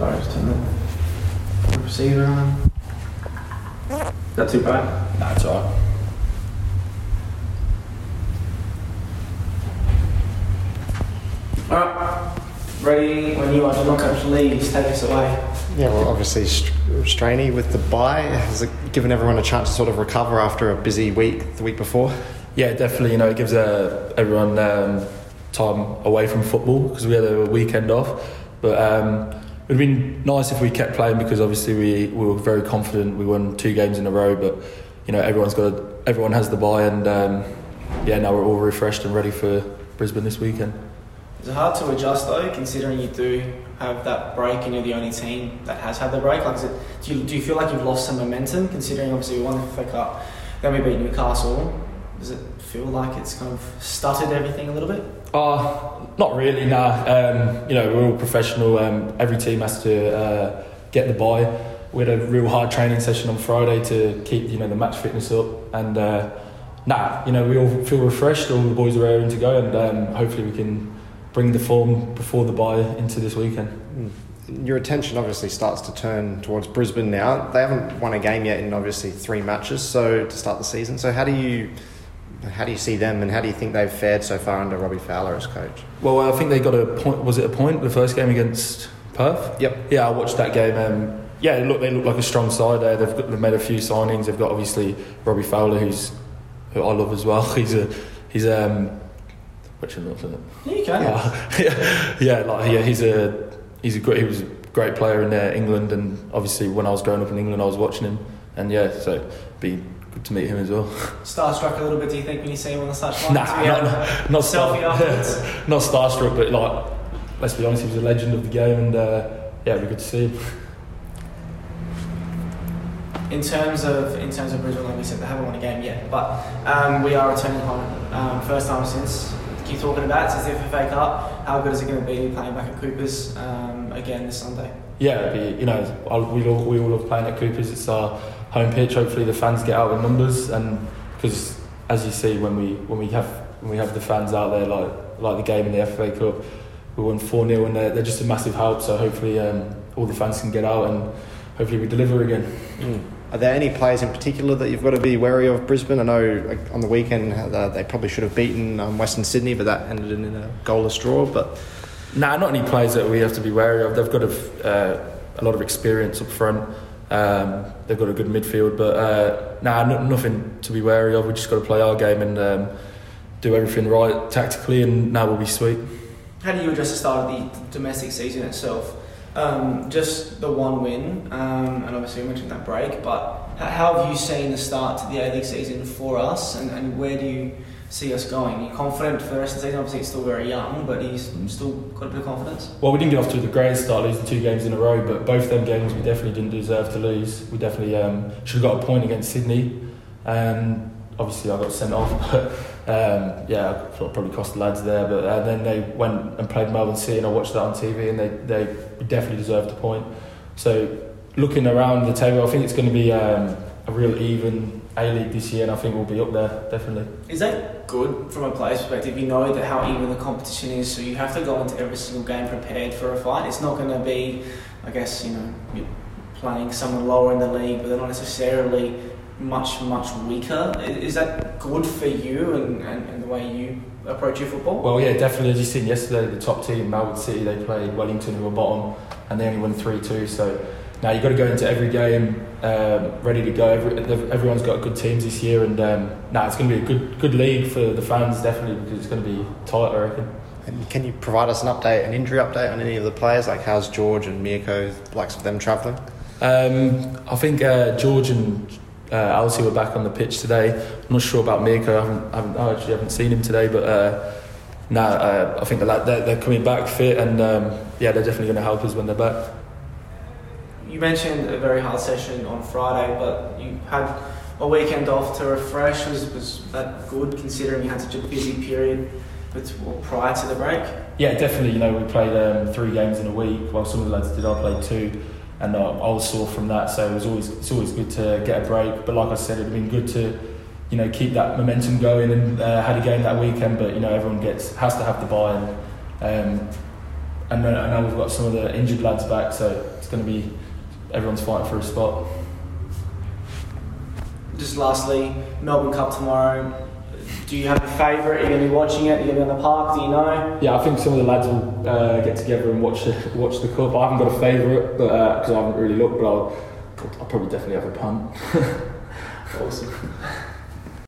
Sorry, just turn the receiver on. Is that too bad? Nah, it's alright. Alright, ready when you are. to Do not coach Leeds, take us away. Yeah, well, obviously Str- Straney with the bye has it given everyone a chance to sort of recover after a busy week the week before. Yeah, definitely. You know, it gives uh, everyone um, time away from football because we had a weekend off. But um, it'd been nice if we kept playing because obviously we, we were very confident. We won two games in a row, but you know everyone's got a, everyone has the bye, and um, yeah, now we're all refreshed and ready for Brisbane this weekend. Is it hard to adjust though, considering you do have that break and you're the only team that has had the break? Like, it, do, you, do you feel like you've lost some momentum, considering obviously we won the FA Cup, then we beat Newcastle? Does it feel like it's kind of stuttered everything a little bit? Uh, not really, nah. Um, you know, we're all professional. Um, every team has to uh, get the bye. We had a real hard training session on Friday to keep, you know, the match fitness up. And, uh, nah, you know, we all feel refreshed. All the boys are raring to go. And um, hopefully we can bring the form before the bye into this weekend. Your attention obviously starts to turn towards Brisbane now. They haven't won a game yet in obviously three matches, so to start the season. So how do you how do you see them, and how do you think they've fared so far under Robbie Fowler as coach? Well, I think they got a point. Was it a point the first game against Perth? Yep. Yeah, I watched that game. Um, yeah, they look they look like a strong side there. They've, got, they've made a few signings. They've got obviously Robbie Fowler, who's who I love as well. He's a he's um which is not it. Yeah, you can. Yeah, yeah, like yeah, he's a he's a great he was a great player in uh, England, and obviously when I was growing up in England, I was watching him, and yeah, so be good to meet him as well. Starstruck a little bit, do you think, when you see him on the touchline? Nah, To be not, not, selfie star, afterwards? not starstruck, but like let's be honest, he was a legend of the game, and uh, yeah, it'd be good to see him. In terms of in terms of Brisbane, like we said, they haven't won a game yet, but um, we are returning home. Um, first time since keep talking about it, since the FA Cup. How good is it going to be playing back at Coopers um, again this Sunday? Yeah, it'd be, you know, I'll- we all we all love playing at Coopers. It's our home pitch. Hopefully, the fans get out in numbers, and because as you see when we when we have when we have the fans out there, like like the game in the FA Cup, we won four 0 and they're, they're just a massive help. So hopefully, um, all the fans can get out and hopefully we deliver again. Are there any players in particular that you've got to be wary of Brisbane? I know like, on the weekend uh, they probably should have beaten um, Western Sydney, but that ended in a goalless draw. But Nah, not any players that we have to be wary of. They've got a, uh, a lot of experience up front. Um, they've got a good midfield, but uh, nah, no, nothing to be wary of. We just got to play our game and um, do everything right tactically, and now we'll be sweet. How do you address the start of the domestic season itself? Um, just the one win, um, and obviously we mentioned that break, but how have you seen the start to the A League season for us, and, and where do you see us going? Are you confident for the rest of the season? Obviously, it's still very young, but he's still got a bit of confidence. Well, we didn't get off to the greatest start, losing two games in a row, but both them games we definitely didn't deserve to lose. We definitely um, should have got a point against Sydney. Um, obviously, I got sent off, but um, yeah, I probably cost the lads there. But uh, then they went and played Melbourne City, and I watched that on TV, and they, they definitely deserved a point. So, looking around the table, I think it's going to be um, a real even A League this year, and I think we'll be up there definitely. Is that good from a player's perspective? You know that how even the competition is, so you have to go into every single game prepared for a fight. It's not going to be, I guess, you know, you're playing someone lower in the league, but they're not necessarily much, much weaker. Is that good for you and, and, and the way you approach your football? Well, yeah, definitely. As you seen yesterday, the top team, Melbourne City, they played Wellington, who were bottom, and they only won three two. So now you've got to go into every game um, ready to go. Every, everyone's got good teams this year, and um, now it's going to be a good good league for the fans, definitely, because it's going to be tight. I reckon. and can you provide us an update, an injury update on any of the players? Like how's George and Mirko, likes of them travelling? Um, I think uh, George and uh, Alcy were back on the pitch today. I'm not sure about Mirko. I haven't, I, haven't, I actually haven't seen him today, but uh, nah, uh, I think they're, they're coming back fit, and um, yeah, they're definitely going to help us when they're back. You mentioned a very hard session on Friday, but you had a weekend off to refresh. Was, was that good considering you had such a busy period prior to the break? Yeah, definitely. You know, we played um, three games in a week. While some of the lads did, I played two, and uh, I was sore from that. So it was always it's always good to get a break. But like I said, it'd been good to, you know, keep that momentum going and uh, had a game that weekend. But you know, everyone gets has to have the bye, and um, and I know we've got some of the injured lads back, so it's going to be everyone's fighting for a spot. Just lastly, Melbourne Cup tomorrow. Do you have a favourite? Are you going to be watching it? Are you going to be on the park? Do you know? Yeah, I think some of the lads will uh, get together and watch the, watch the cup. I haven't got a favourite, but because I haven't really looked, but I'll, I'll probably definitely have a punt. Awesome.